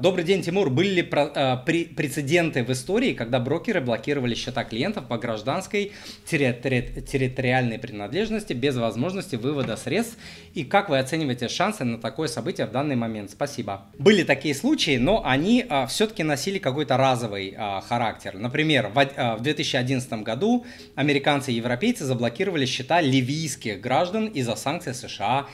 Добрый день, Тимур. Были ли при, прецеденты в истории, когда брокеры блокировали счета клиентов по гражданской территори, территориальной принадлежности без возможности вывода средств? И как вы оцениваете шансы на такое событие в данный момент? Спасибо. Были такие случаи, но они э, все-таки носили какой-то разовый э, характер. Например, в, э, в 2011 году американцы и европейцы заблокировали счета ливийских граждан из-за санкций США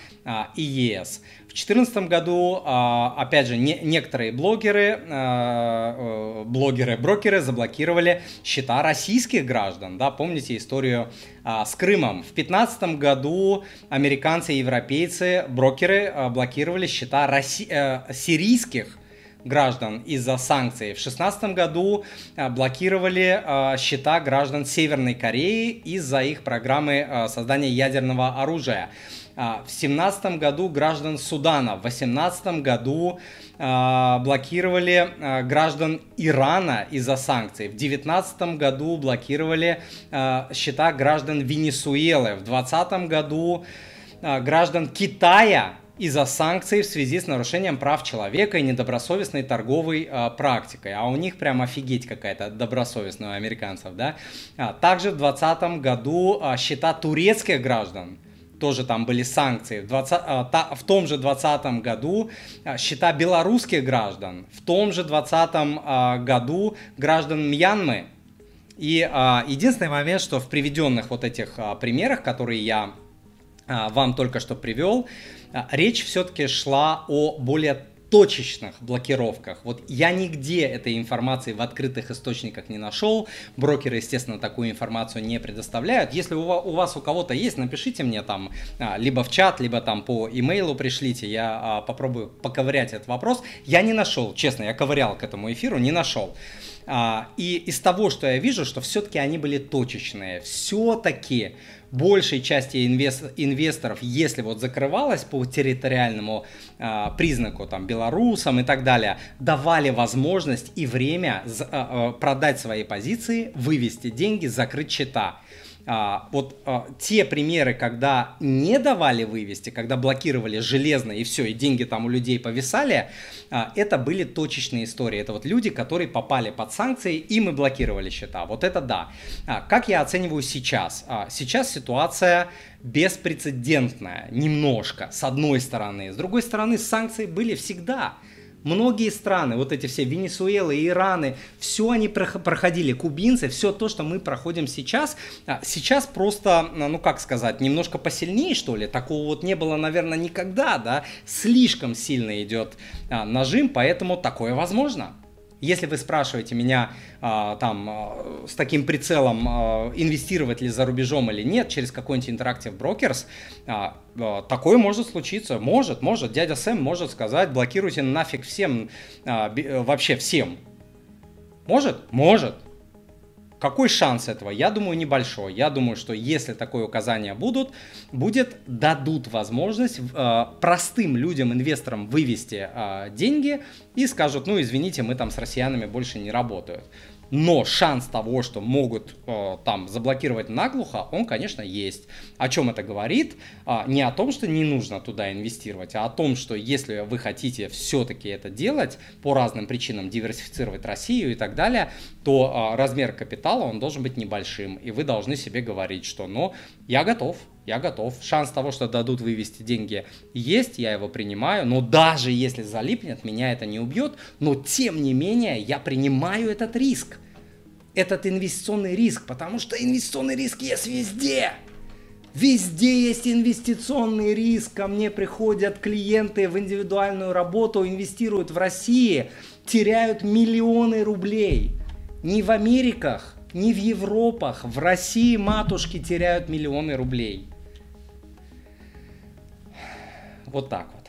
и ЕС. В 2014 году, опять же, не, некоторые блогеры, э, э, блогеры, брокеры заблокировали счета российских граждан. Да, помните историю э, с Крымом. В 2015 году американцы и европейцы, брокеры, блокировали счета росси- сирийских граждан из-за санкций. В 2016 году блокировали счета граждан Северной Кореи из-за их программы создания ядерного оружия. В 2017 году граждан Судана, в 2018 году э, блокировали э, граждан Ирана из-за санкций, в 2019 году блокировали счета граждан Венесуэлы, в 2020 году граждан Китая из-за санкций в связи с нарушением прав человека и недобросовестной торговой э, практикой. А у них прям офигеть какая-то добросовестная у американцев, да. А, также в 2020 году э, счета турецких граждан тоже там были санкции. В, 20, а, в том же 2020 году а, счета белорусских граждан, в том же 2020 а, году граждан Мьянмы. И единственный момент, что в приведенных вот этих примерах, которые я вам только что привел, речь все-таки шла о более точечных блокировках. Вот я нигде этой информации в открытых источниках не нашел. Брокеры, естественно, такую информацию не предоставляют. Если у вас у кого-то есть, напишите мне там а, либо в чат, либо там по имейлу пришлите. Я а, попробую поковырять этот вопрос. Я не нашел, честно, я ковырял к этому эфиру, не нашел. А, и из того, что я вижу, что все-таки они были точечные. Все-таки большей части инвесторов, если вот закрывалось по территориальному э, признаку, там, белорусам и так далее, давали возможность и время э, продать свои позиции, вывести деньги, закрыть счета. А, вот а, те примеры, когда не давали вывести, когда блокировали железно и все, и деньги там у людей повисали, а, это были точечные истории. Это вот люди, которые попали под санкции, и мы блокировали счета. Вот это да. А, как я оцениваю сейчас? А, сейчас ситуация беспрецедентная, немножко, с одной стороны. С другой стороны, санкции были всегда. Многие страны, вот эти все Венесуэлы, Ираны, все они проходили, кубинцы, все то, что мы проходим сейчас, а, сейчас просто, ну как сказать, немножко посильнее, что ли, такого вот не было, наверное, никогда, да, слишком сильно идет а, нажим, поэтому такое возможно. Если вы спрашиваете меня а, там а, с таким прицелом, а, инвестировать ли за рубежом или нет через какой-нибудь Interactive Brokers, а, а, такое может случиться. Может, может. Дядя Сэм может сказать, блокируйте нафиг всем, а, вообще всем. Может? Может. Какой шанс этого? Я думаю, небольшой. Я думаю, что если такое указание будут, будет, дадут возможность э, простым людям, инвесторам вывести э, деньги и скажут, ну извините, мы там с россиянами больше не работают но шанс того, что могут э, там заблокировать наглухо, он, конечно, есть. О чем это говорит? А, не о том, что не нужно туда инвестировать, а о том, что если вы хотите все-таки это делать по разным причинам, диверсифицировать Россию и так далее, то а, размер капитала, он должен быть небольшим, и вы должны себе говорить, что, ну, я готов, я готов. Шанс того, что дадут вывести деньги, есть, я его принимаю, но даже если залипнет, меня это не убьет, но тем не менее я принимаю этот риск. Этот инвестиционный риск, потому что инвестиционный риск есть везде. Везде есть инвестиционный риск. Ко мне приходят клиенты в индивидуальную работу, инвестируют в России, теряют миллионы рублей. Не в Америках, не в Европах, в России матушки теряют миллионы рублей. Вот так вот.